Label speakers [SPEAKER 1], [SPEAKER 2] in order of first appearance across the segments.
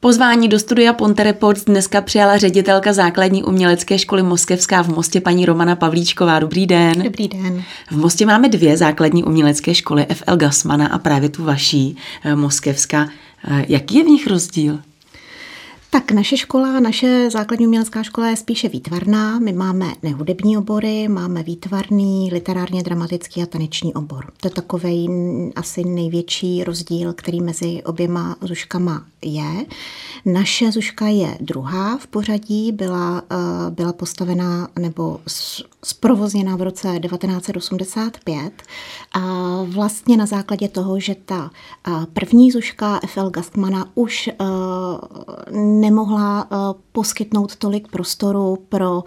[SPEAKER 1] Pozvání do studia Ponte Reports dneska přijala ředitelka základní umělecké školy Moskevská v Mostě paní Romana Pavlíčková. Dobrý den.
[SPEAKER 2] Dobrý den.
[SPEAKER 1] V Mostě máme dvě základní umělecké školy, FL Gasmana a právě tu vaší, eh, Moskevská. Eh, jaký je v nich rozdíl?
[SPEAKER 2] Tak naše škola, naše základní umělecká škola je spíše výtvarná. My máme nehudební obory, máme výtvarný, literárně dramatický a taneční obor. To je takový asi největší rozdíl, který mezi oběma zuškama je. Naše zuška je druhá v pořadí, byla, eh, byla postavená nebo zprovozněná v roce 1985 a vlastně na základě toho, že ta eh, první zuška FL Gastmana už eh, nemohla poskytnout tolik prostoru pro,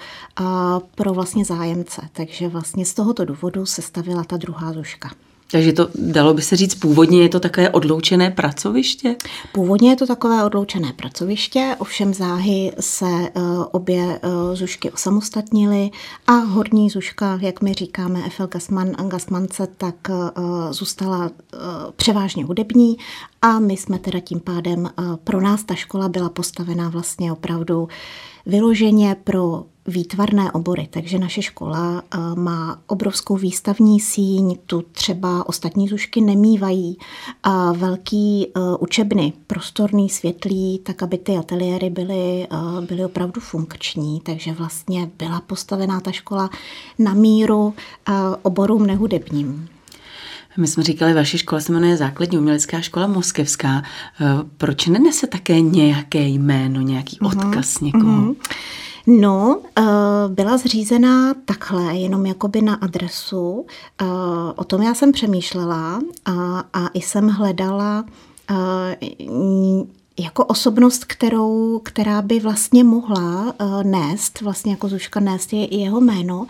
[SPEAKER 2] pro vlastně zájemce. Takže vlastně z tohoto důvodu se stavila ta druhá zuška.
[SPEAKER 1] Takže to dalo by se říct, původně je to takové odloučené pracoviště?
[SPEAKER 2] Původně je to takové odloučené pracoviště, ovšem záhy se uh, obě uh, zušky osamostatnily a horní zuška, jak my říkáme, Efel Gasman, Gasmance, tak uh, zůstala uh, převážně hudební a my jsme teda tím pádem, uh, pro nás ta škola byla postavená vlastně opravdu vyloženě pro výtvarné obory, takže naše škola eh, má obrovskou výstavní síň, tu třeba ostatní zušky nemývají, a velký eh, učebny, prostorný, světlý, tak aby ty ateliéry byly, eh, byly opravdu funkční, takže vlastně byla postavená ta škola na míru oborům nehudebním.
[SPEAKER 1] My jsme říkali, vaše škola se jmenuje Základní umělecká škola Moskevská. Proč nenese také nějaké jméno, nějaký mhm, odkaz mm-hmm. někoho? Mm-hmm.
[SPEAKER 2] No, eh, byla zřízená takhle, jenom jakoby na adresu. Eh, o tom já jsem přemýšlela a, a i jsem hledala jako osobnost, kterou, která by vlastně mohla uh, nést, vlastně jako Zuška nést je jeho jméno.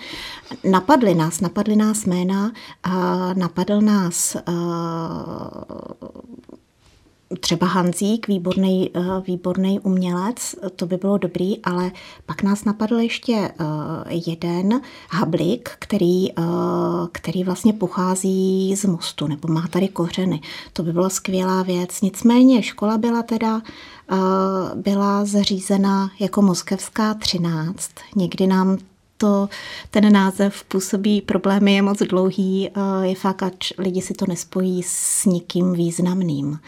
[SPEAKER 2] Napadly nás, napadly nás jména, uh, napadl nás uh, třeba Hanzík, výborný, eh, výborný umělec, to by bylo dobrý, ale pak nás napadl ještě eh, jeden Hablik, který, eh, který vlastně pochází z mostu, nebo má tady kořeny. To by byla skvělá věc. Nicméně škola byla teda byla zařízena jako Moskevská 13. Někdy nám to, ten název působí problémy, je moc dlouhý, je fakt, ať lidi si to nespojí s nikým významným.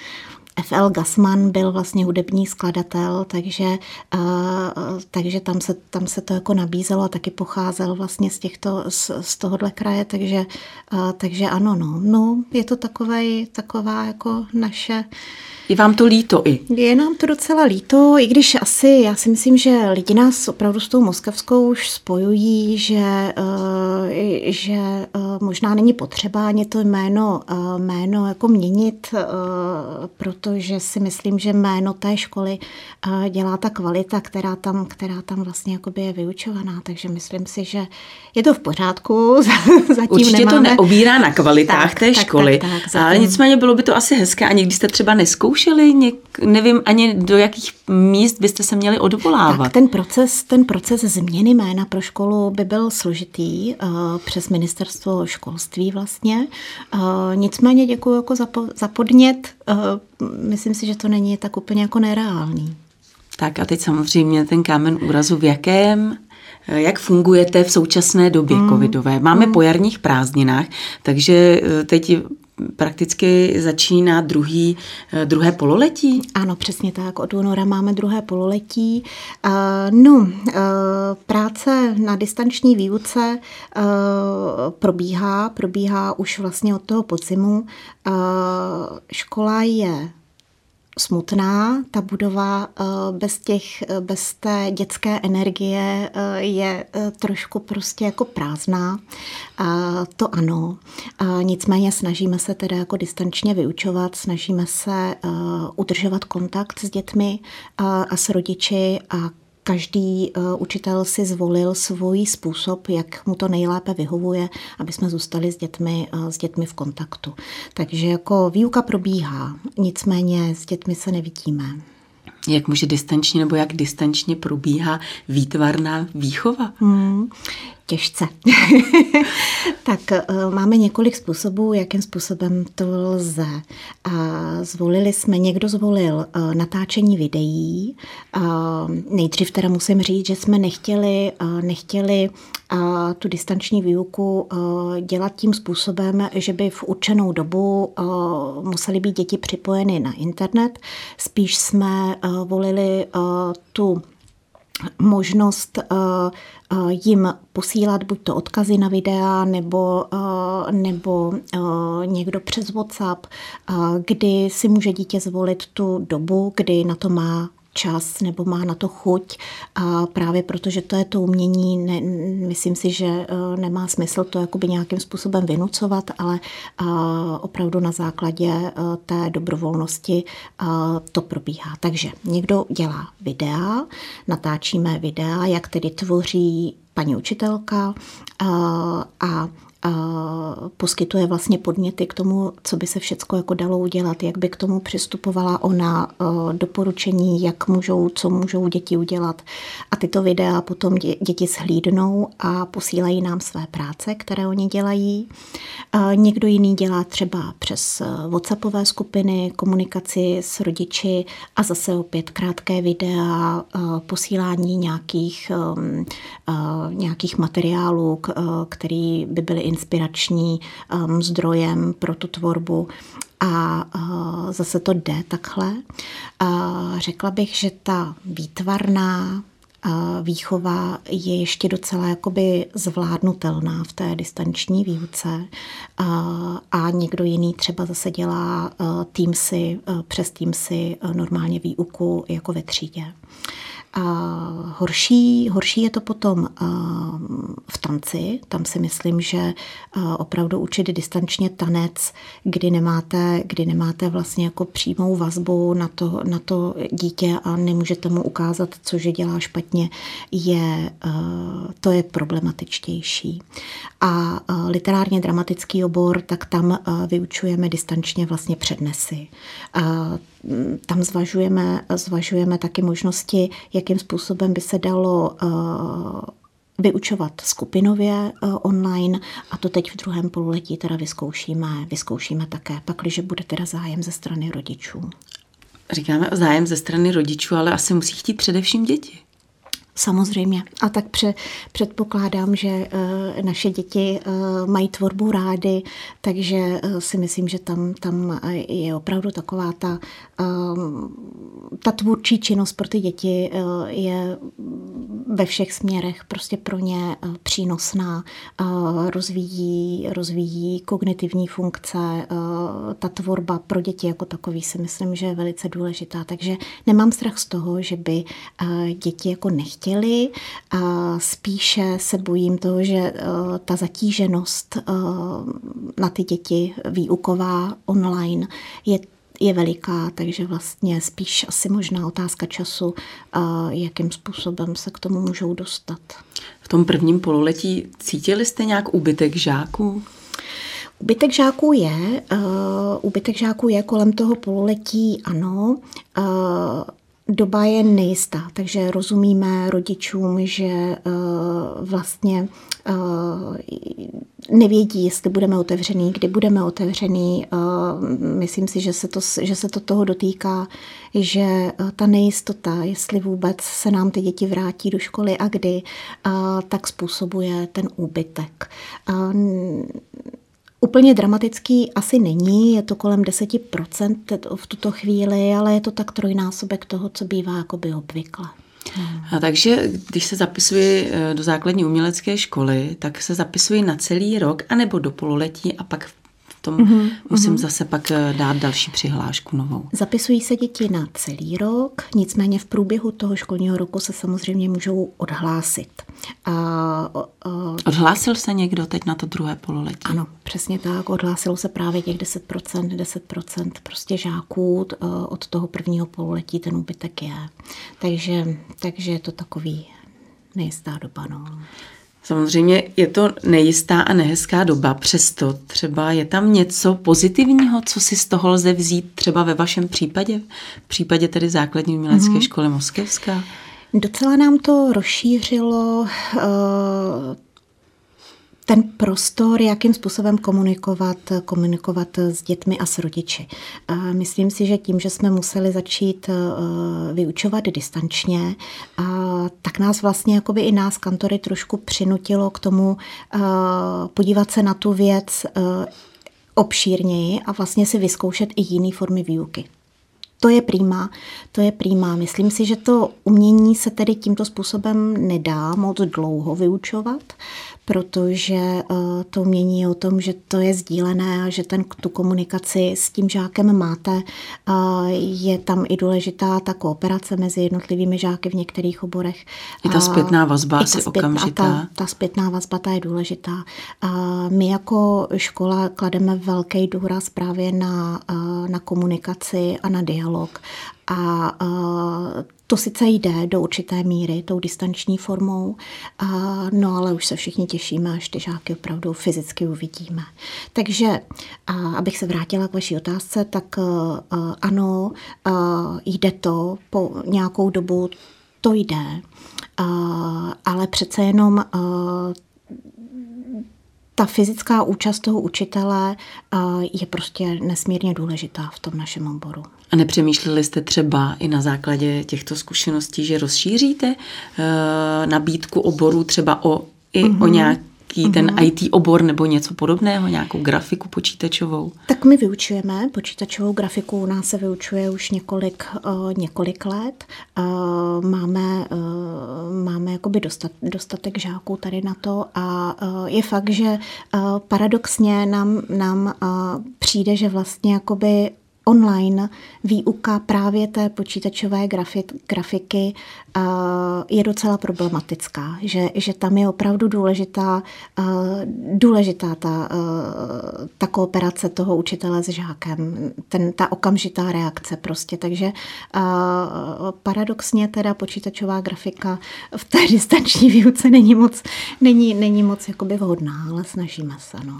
[SPEAKER 2] FL Gasman byl vlastně hudební skladatel, takže, uh, takže tam, se, tam se to jako nabízelo a taky pocházel vlastně z, těchto, z, z tohohle kraje, takže, uh, takže ano, no. no je to takové, taková jako naše
[SPEAKER 1] je vám to líto i?
[SPEAKER 2] Je nám to docela líto, i když asi, já si myslím, že lidi nás opravdu s tou moskevskou už spojují, že, uh, že uh, možná není potřeba ani to jméno, uh, jméno jako měnit, uh, protože si myslím, že jméno té školy dělá ta kvalita, která tam, která tam vlastně jakoby je vyučovaná, takže myslím si, že je to v pořádku.
[SPEAKER 1] Zatím Určitě nemáme... to neobírá na kvalitách tak, té tak, školy, tak, tak, zatím... ale nicméně bylo by to asi hezké a někdy jste třeba neskoušeli něk, nevím ani do jakých míst byste se měli odvolávat.
[SPEAKER 2] Tak ten proces, ten proces změny jména pro školu by byl složitý uh, přes ministerstvo školství vlastně. Uh, nicméně děkuji jako za, po, za podnět. Uh, myslím si, že to není tak úplně jako nereálný.
[SPEAKER 1] Tak a teď samozřejmě ten kámen úrazu v jakém jak fungujete v současné době mm. covidové? Máme mm. po jarních prázdninách, takže teď prakticky začíná druhý, eh, druhé pololetí?
[SPEAKER 2] Ano, přesně tak. Od února máme druhé pololetí. No, eh, práce na distanční výuce eh, probíhá, probíhá už vlastně od toho podzimu. Škola je smutná. Ta budova eh, bez, těch, eh, bez té dětské energie eh, je trošku prostě jako prázdná. To ano. Nicméně snažíme se teda jako distančně vyučovat, snažíme se udržovat kontakt s dětmi a s rodiči a každý uh, učitel si zvolil svůj způsob, jak mu to nejlépe vyhovuje, aby jsme zůstali s dětmi, uh, s dětmi v kontaktu. Takže jako výuka probíhá, nicméně s dětmi se nevidíme.
[SPEAKER 1] Jak může distančně nebo jak distančně probíhá výtvarná výchova? Hmm.
[SPEAKER 2] Těžce. tak eh, máme několik způsobů, jakým způsobem to lze. Zvolili jsme, někdo zvolil eh, natáčení videí. A nejdřív teda musím říct, že jsme nechtěli, eh, nechtěli tu distanční výuku dělat tím způsobem, že by v určenou dobu museli být děti připojeny na internet. Spíš jsme volili tu možnost eh, eh, jim posílat buď to odkazy na videa nebo, nebo někdo přes WhatsApp, kdy si může dítě zvolit tu dobu, kdy na to má čas nebo má na to chuť a právě protože to je to umění, ne, myslím si, že e, nemá smysl to jakoby nějakým způsobem vynucovat, ale opravdu na základě e, té dobrovolnosti e, to probíhá. Takže někdo dělá videa, natáčíme videa, jak tedy tvoří paní učitelka a poskytuje vlastně podněty k tomu, co by se všecko jako dalo udělat, jak by k tomu přistupovala ona, doporučení, jak můžou, co můžou děti udělat. A tyto videa potom děti shlídnou a posílají nám své práce, které oni dělají. Někdo jiný dělá třeba přes WhatsAppové skupiny, komunikaci s rodiči a zase opět krátké videa, posílání nějakých, nějakých materiálů, který by byly inspirační um, zdrojem pro tu tvorbu. A uh, zase to jde takhle. Uh, řekla bych, že ta výtvarná uh, výchova je ještě docela jakoby zvládnutelná v té distanční výuce uh, a někdo jiný třeba zase dělá uh, Teamsy, přes Teamsy normálně výuku jako ve třídě. Horší, horší je to potom v tanci. Tam si myslím, že opravdu učit distančně tanec, kdy nemáte, kdy nemáte vlastně jako přímou vazbu na to, na to dítě a nemůžete mu ukázat, co že dělá špatně, je, to je problematičtější. A literárně dramatický obor, tak tam vyučujeme distančně vlastně přednesy tam zvažujeme, zvažujeme taky možnosti, jakým způsobem by se dalo eh, vyučovat skupinově eh, online a to teď v druhém pololetí teda vyzkoušíme, vyzkoušíme také, pakliže bude teda zájem ze strany rodičů.
[SPEAKER 1] Říkáme o zájem ze strany rodičů, ale asi musí chtít především děti.
[SPEAKER 2] Samozřejmě. A tak pře, předpokládám, že uh, naše děti uh, mají tvorbu rády, takže uh, si myslím, že tam, tam je opravdu taková ta, uh, ta tvůrčí činnost pro ty děti uh, je ve všech směrech prostě pro ně uh, přínosná. Uh, rozvíjí, rozvíjí kognitivní funkce. Uh, ta tvorba pro děti jako takový si myslím, že je velice důležitá. Takže nemám strach z toho, že by uh, děti jako nechtěli chtěli. A spíše se bojím toho, že eh, ta zatíženost eh, na ty děti výuková online je je veliká, takže vlastně spíš asi možná otázka času, eh, jakým způsobem se k tomu můžou dostat.
[SPEAKER 1] V tom prvním pololetí cítili jste nějak úbytek žáků?
[SPEAKER 2] Úbytek žáků je, uh, úbytek žáků je kolem toho pololetí, ano. Uh, doba je nejistá, takže rozumíme rodičům, že uh, vlastně uh, nevědí, jestli budeme otevřený, kdy budeme otevřený. Uh, myslím si, že se, to, že se to toho dotýká, že ta nejistota, jestli vůbec se nám ty děti vrátí do školy a kdy, tak způsobuje ten úbytek. Úplně dramatický asi není, je to kolem 10% v tuto chvíli, ale je to tak trojnásobek toho, co bývá jako by obvykle.
[SPEAKER 1] A takže když se zapisuji eh, do základní umělecké školy, tak se zapisuji na celý rok anebo do pololetí a pak tom mm-hmm. musím mm-hmm. zase pak eh, dát další přihlášku novou.
[SPEAKER 2] Zapisují se děti na celý rok, nicméně v průběhu toho školního roku se samozřejmě můžou odhlásit. A,
[SPEAKER 1] a, Odhlásil se někdo teď na to druhé pololetí?
[SPEAKER 2] Ano, přesně tak. Odhlásilo se právě těch 10%, 10% prostě žáků eh, od toho prvního pololetí ten úbytek je. Takže, takže je to takový nejistá doba. No.
[SPEAKER 1] Samozřejmě je to nejistá a nehezká doba, přesto třeba je tam něco pozitivního, co si z toho lze vzít třeba ve vašem případě, v případě tedy základní umělecké mm-hmm. školy Moskevská?
[SPEAKER 2] Docela nám to rozšířilo uh, ten prostor, jakým způsobem komunikovat, komunikovat s dětmi a s rodiči. Myslím si, že tím, že jsme museli začít eh, vyučovat distančně, tak nás vlastně, jakoby i nás kantory trošku přinutilo k tomu eh, podívat se na tu věc eh, obšírněji a vlastně si vyzkoušet i jiné formy výuky. To je prýma, to je prýma. Myslím si, že to umění se tedy tímto způsobem nedá moc dlouho vyučovat, protože uh, to umění je o tom, že to je sdílené a že ten, tu komunikaci s tím žákem máte. Uh, je tam i důležitá ta kooperace mezi jednotlivými žáky v některých oborech.
[SPEAKER 1] I ta zpětná vazba asi zpět, okamžitá.
[SPEAKER 2] Ta, ta zpětná vazba ta je důležitá. My jako škola klademe velký důraz právě na, na komunikaci a na dialog. A uh, to sice jde do určité míry tou distanční formou, no ale už se všichni těšíme, až ty žáky opravdu fyzicky uvidíme. Takže, abych se vrátila k vaší otázce, tak ano, jde to po nějakou dobu, to jde, ale přece jenom ta fyzická účast toho učitele je prostě nesmírně důležitá v tom našem oboru.
[SPEAKER 1] A nepřemýšleli jste třeba i na základě těchto zkušeností, že rozšíříte uh, nabídku oborů třeba o, i mm-hmm. o mhm. Nějaký mm-hmm. ten mhm. IT obor nebo něco podobného, nějakou grafiku počítačovou?
[SPEAKER 2] Tak my vyučujeme počítačovou grafiku, u nás se vyučuje už několik, uh, několik let. Uh, máme, uh, máme jakoby dostat, dostatek žáků tady na to a uh, je fakt, že uh, paradoxně nám, nám uh, přijde, že vlastně jakoby online výuka právě té počítačové grafik, grafiky je docela problematická, že, že tam je opravdu důležitá, důležitá ta, ta kooperace toho učitele s žákem, ten, ta okamžitá reakce prostě. Takže paradoxně teda počítačová grafika v té distanční výuce není moc, není, není moc jakoby vhodná, ale snažíme se. No.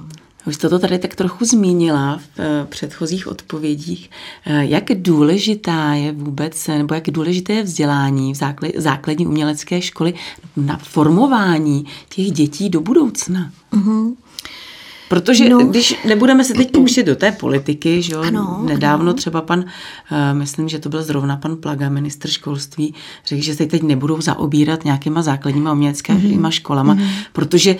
[SPEAKER 1] Už jste to tady tak trochu zmínila v eh, předchozích odpovědích. Eh, jak důležitá je vůbec, nebo jak důležité je vzdělání v základní umělecké školy na formování těch dětí do budoucna? Uh-huh. Protože no. když nebudeme se teď pouštět do té politiky, že jo, ano, nedávno ano. třeba pan, uh, myslím, že to byl zrovna pan Plaga, ministr školství, řekl, že se teď nebudou zaobírat nějakýma základníma uměleckými mm-hmm. školama, mm-hmm. protože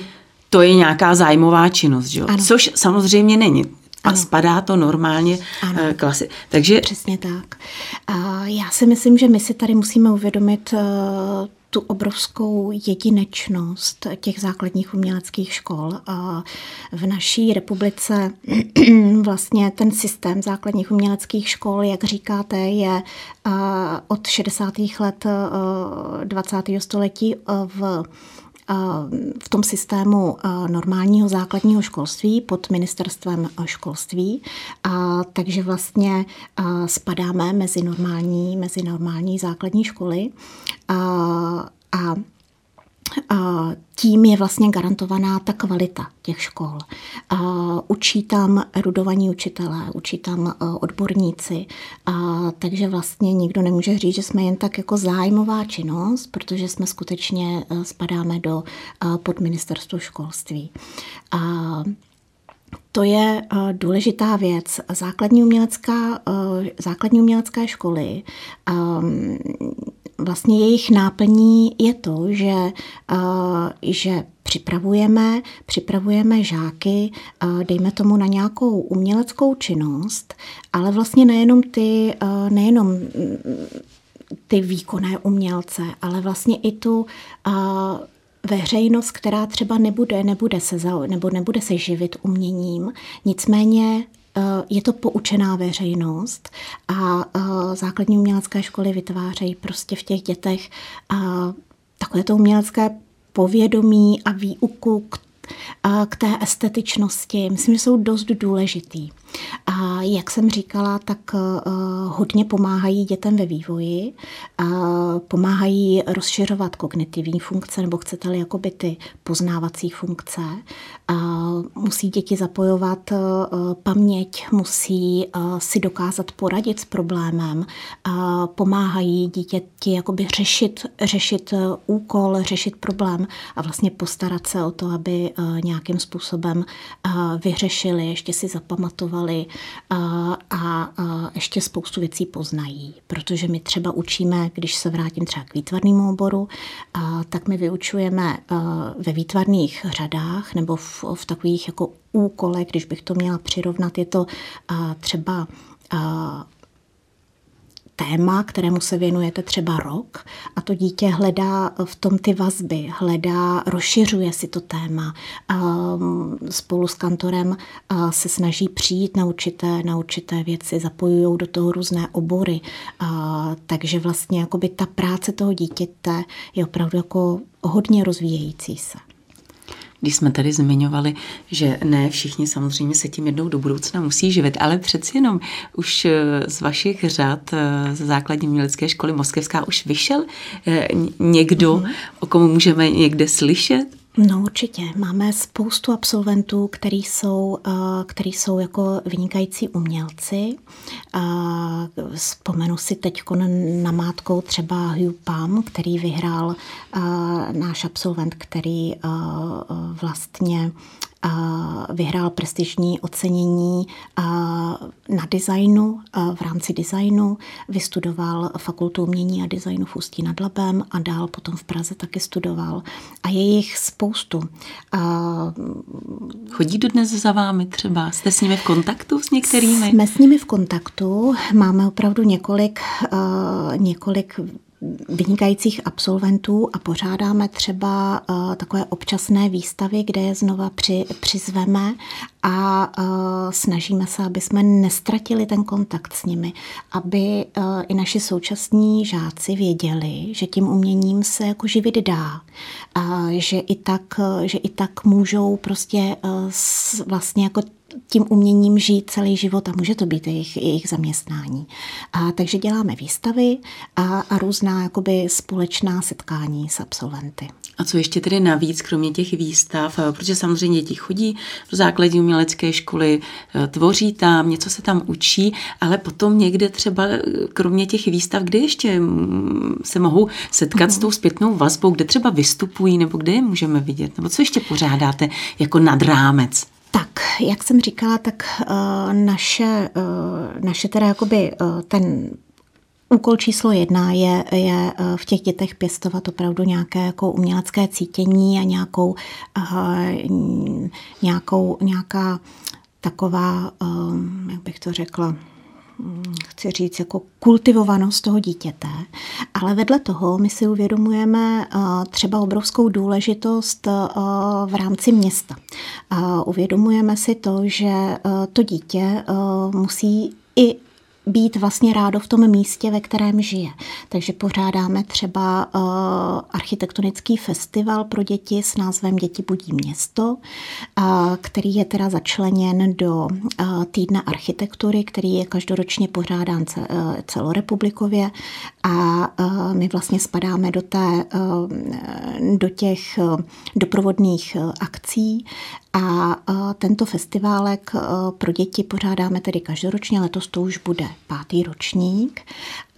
[SPEAKER 1] to je nějaká zájmová činnost, že jo? což samozřejmě není. A ano. spadá to normálně ano. Eh, klasy.
[SPEAKER 2] Takže... Přesně tak. A já si myslím, že my si tady musíme uvědomit uh, tu obrovskou jedinečnost těch základních uměleckých škol. A v naší republice vlastně ten systém základních uměleckých škol, jak říkáte, je uh, od 60. let uh, 20. století v v tom systému normálního základního školství pod ministerstvem školství. Takže vlastně spadáme mezi normální, mezi normální základní školy. A tím je vlastně garantovaná ta kvalita těch škol. Učí tam erudovaní učitelé, učí tam e, odborníci, takže vlastně nikdo nemůže říct, že jsme jen tak jako zájmová činnost, protože jsme skutečně e, spadáme do e, podministerstvu školství. To je důležitá věc. Základní, umělecká, základní umělecké školy vlastně jejich náplní je to, že, uh, že připravujeme, připravujeme žáky, uh, dejme tomu na nějakou uměleckou činnost, ale vlastně nejenom ty, uh, nejenom mm, ty výkonné umělce, ale vlastně i tu veřejnost, která třeba nebude, nebude se za, nebo nebude se živit uměním, nicméně je to poučená veřejnost a základní umělecké školy vytvářejí prostě v těch dětech takové to umělecké povědomí a výuku k, k té estetičnosti. Myslím, že jsou dost důležitý. A jak jsem říkala, tak hodně pomáhají dětem ve vývoji, pomáhají rozšiřovat kognitivní funkce, nebo chcete-li jakoby ty poznávací funkce. Musí děti zapojovat paměť, musí si dokázat poradit s problémem, pomáhají dítěti jakoby řešit, řešit úkol, řešit problém a vlastně postarat se o to, aby nějakým způsobem vyřešili, ještě si zapamatovali a ještě spoustu věcí poznají. Protože my třeba učíme, když se vrátím třeba k výtvarnému oboru, tak my vyučujeme ve výtvarných řadách nebo v, v takových jako úkolech, když bych to měla přirovnat, je to třeba téma, kterému se věnujete třeba rok a to dítě hledá v tom ty vazby, hledá, rozšiřuje si to téma. Mm, spolu s kantorem se snaží přijít na určité, na určité věci, zapojují do toho různé obory. Takže vlastně jakoby ta práce toho dítěte je opravdu jako hodně rozvíjející se.
[SPEAKER 1] Když jsme tady zmiňovali, že ne všichni samozřejmě se tím jednou do budoucna musí živit, ale přeci jenom už eh, z vašich řad eh, ze základní umělecké školy Moskevská už vyšel eh, někdo, mm-hmm. o komu můžeme někde slyšet?
[SPEAKER 2] No určitě. Máme spoustu absolventů, který jsou, eh, který jsou jako vynikající umělci. Vzpomenu si teď na mátkou třeba Hugh Pam, který vyhrál eh, náš absolvent, který eh, vlastně vyhrál prestižní ocenění na designu, v rámci designu, vystudoval fakultu umění a designu v Ústí nad Labem a dál potom v Praze taky studoval. A je jich spoustu.
[SPEAKER 1] Chodí do dnes za vámi třeba? Jste s nimi v kontaktu s některými?
[SPEAKER 2] Jsme s nimi v kontaktu. Máme opravdu několik, několik vynikajících absolventů a pořádáme třeba uh, takové občasné výstavy, kde je znova při, přizveme a uh, snažíme se, aby jsme nestratili ten kontakt s nimi, aby uh, i naši současní žáci věděli, že tím uměním se jako živit dá, že i tak, že i tak můžou prostě vlastně jako tím uměním žít celý život a může to být jejich, jejich zaměstnání. A takže děláme výstavy a, a různá jakoby společná setkání s absolventy.
[SPEAKER 1] A co ještě tedy navíc, kromě těch výstav, protože samozřejmě děti chodí do základní umělecké školy, e, tvoří tam, něco se tam učí, ale potom někde třeba, e, kromě těch výstav, kde ještě se mohou setkat uh-huh. s tou zpětnou vazbou, kde třeba vystupují, nebo kde je můžeme vidět, nebo co ještě pořádáte jako nad rámec?
[SPEAKER 2] Jak jsem říkala, tak uh, naše, uh, naše teda jakoby uh, ten Úkol číslo jedna je, je v těch dětech pěstovat opravdu nějaké jako umělecké cítění a nějakou, nějakou nějaká taková, jak bych to řekla, chci říct, jako kultivovanost toho dítěte, ale vedle toho my si uvědomujeme eh, třeba obrovskou důležitost eh, v rámci města. Uvědomujeme si to, že eh, to dítě musí i být vlastně rádo v tom místě, ve kterém žije. Takže pořádáme třeba uh, architektonický festival pro děti s názvem Děti budí město, uh, který je teda začleněn do uh, týdne architektury, který je každoročně pořádán ce, celorepublikově a my vlastně spadáme do, té, do těch doprovodných akcí a tento festiválek pro děti pořádáme tedy každoročně, letos to už bude pátý ročník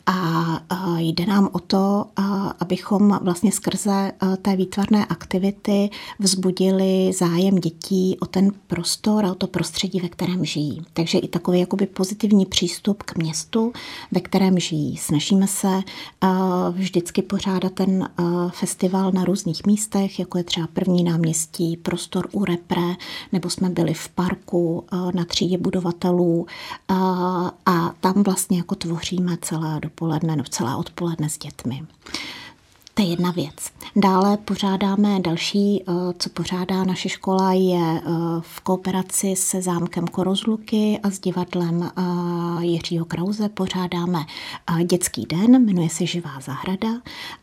[SPEAKER 2] a jde nám o to, abychom vlastně skrze té výtvarné aktivity vzbudili zájem dětí o ten prostor a o to prostředí, ve kterém žijí. Takže i takový jakoby pozitivní přístup k městu, ve kterém žijí. Snažíme se vždycky pořádat ten festival na různých místech, jako je třeba první náměstí, prostor u Repre, nebo jsme byli v parku na třídě budovatelů a tam vlastně jako tvoříme celé dopoledne nebo celá odpoledne s dětmi. To je jedna věc. Dále pořádáme další, co pořádá naše škola, je v kooperaci se zámkem Korozluky a s divadlem Jiřího Krauze pořádáme dětský den, jmenuje se Živá zahrada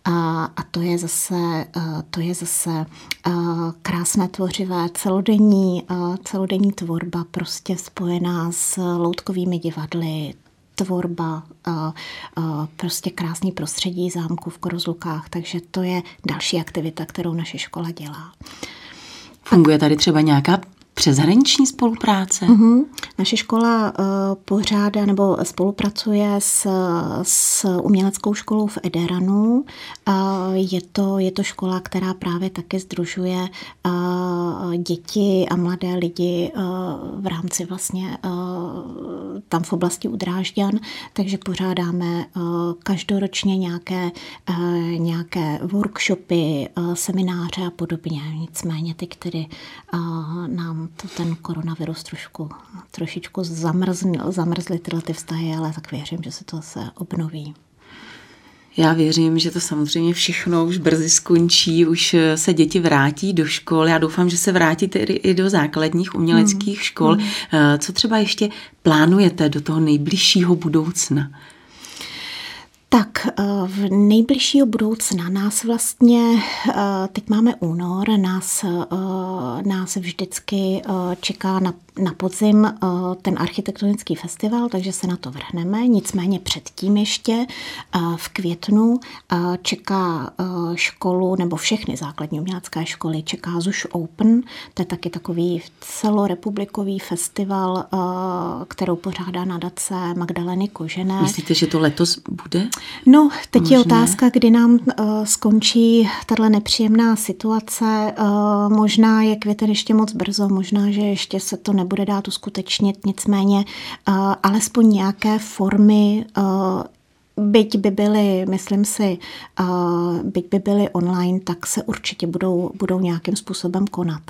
[SPEAKER 2] a, a to je zase, to je zase krásné tvořivé celodenní, celodenní tvorba prostě spojená s loutkovými divadly, tvorba, prostě krásný prostředí zámku v Korozlukách, takže to je další aktivita, kterou naše škola dělá.
[SPEAKER 1] Funguje tady třeba nějaká přeshraniční spolupráce?
[SPEAKER 2] Uh-huh. Naše škola uh, pořádá nebo spolupracuje s, s uměleckou školou v Ederanu. Uh, je, to, je to škola, která právě také združuje uh, děti a mladé lidi uh, v rámci vlastně uh, tam v oblasti Udrážďan, takže pořádáme uh, každoročně nějaké, uh, nějaké workshopy, uh, semináře a podobně. Nicméně ty, které uh, nám to ten koronavirus trošku, trošičku zamrznil, zamrzly tyhle ty vztahy, ale tak věřím, že se to zase obnoví.
[SPEAKER 1] Já věřím, že to samozřejmě všechno už brzy skončí, už se děti vrátí do škol. Já doufám, že se vrátí tedy i do základních uměleckých hmm. škol. Hmm. Co třeba ještě plánujete do toho nejbližšího budoucna?
[SPEAKER 2] Tak eh, v nejbližšího budoucna nás vlastně, eh, teď máme únor, nás, eh, nás vždycky čeká na na podzim eh, ten architektonický festival, takže se na to vrhneme. Nicméně předtím ještě eh, v květnu eh, čeká školu, nebo všechny základní umělecké školy, čeká Zuš Open. To je taky takový celorepublikový festival, kterou pořádá nadace Magdaleny Kožené.
[SPEAKER 1] Myslíte, že to letos bude?
[SPEAKER 2] No, teď Možné. je otázka, kdy nám skončí tahle nepříjemná situace. Možná je květen ještě moc brzo, možná, že ještě se to ne nebude dát uskutečnit, nicméně uh, alespoň nějaké formy uh, byť by byly, myslím si, uh, byť by byly online, tak se určitě budou, budou nějakým způsobem konat.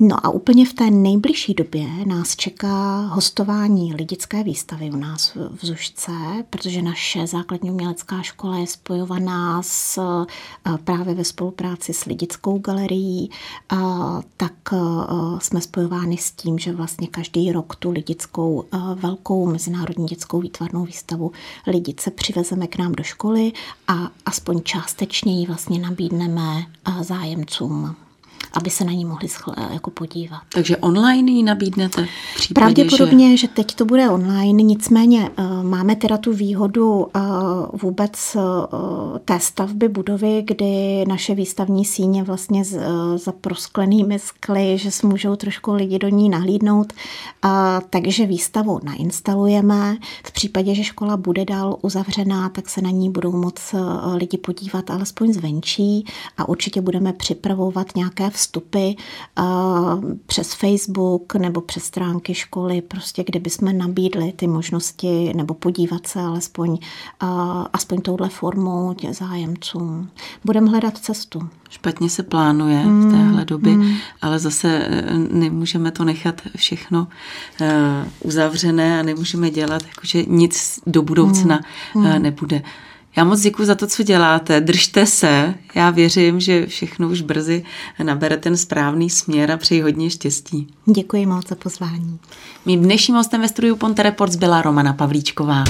[SPEAKER 2] No a úplně v té nejbližší době nás čeká hostování lidické výstavy u nás v Zušce, protože naše základní umělecká škola je spojovaná s, eh, právě ve spolupráci s lidickou galerií, tak eh, jsme spojováni s tím, že vlastně každý rok tu lidickou eh, velkou mezinárodní dětskou výtvarnou výstavu lidice přivezeme k nám do školy a aspoň částečně ji vlastně nabídneme zájemcům aby se na ní mohli schl- jako podívat.
[SPEAKER 1] Takže online ji nabídnete?
[SPEAKER 2] Případě, Pravděpodobně, že... že teď to bude online, nicméně uh, máme teda tu výhodu uh, vůbec uh, té stavby budovy, kdy naše výstavní síně vlastně z, uh, za prosklenými skly, že se můžou trošku lidi do ní nahlídnout, uh, takže výstavu nainstalujeme. V případě, že škola bude dál uzavřená, tak se na ní budou moc uh, lidi podívat alespoň zvenčí a určitě budeme připravovat nějaké vstupy přes Facebook nebo přes stránky školy, prostě kde bychom nabídli ty možnosti nebo podívat se alespoň aspoň touhle formou tě zájemcům. Budeme hledat cestu.
[SPEAKER 1] Špatně se plánuje v hmm, téhle době, mm. ale zase e, nemůžeme to nechat všechno uh, uzavřené a nemůžeme dělat, jakože nic do budoucna mm. uh, nebude. Já moc děkuji za to, co děláte. Držte se. Já věřím, že všechno už brzy nabere ten správný směr a přeji hodně štěstí.
[SPEAKER 2] Děkuji moc za pozvání.
[SPEAKER 1] Mým dnešním hostem ve studiu Ponte Reports byla Romana Pavlíčková.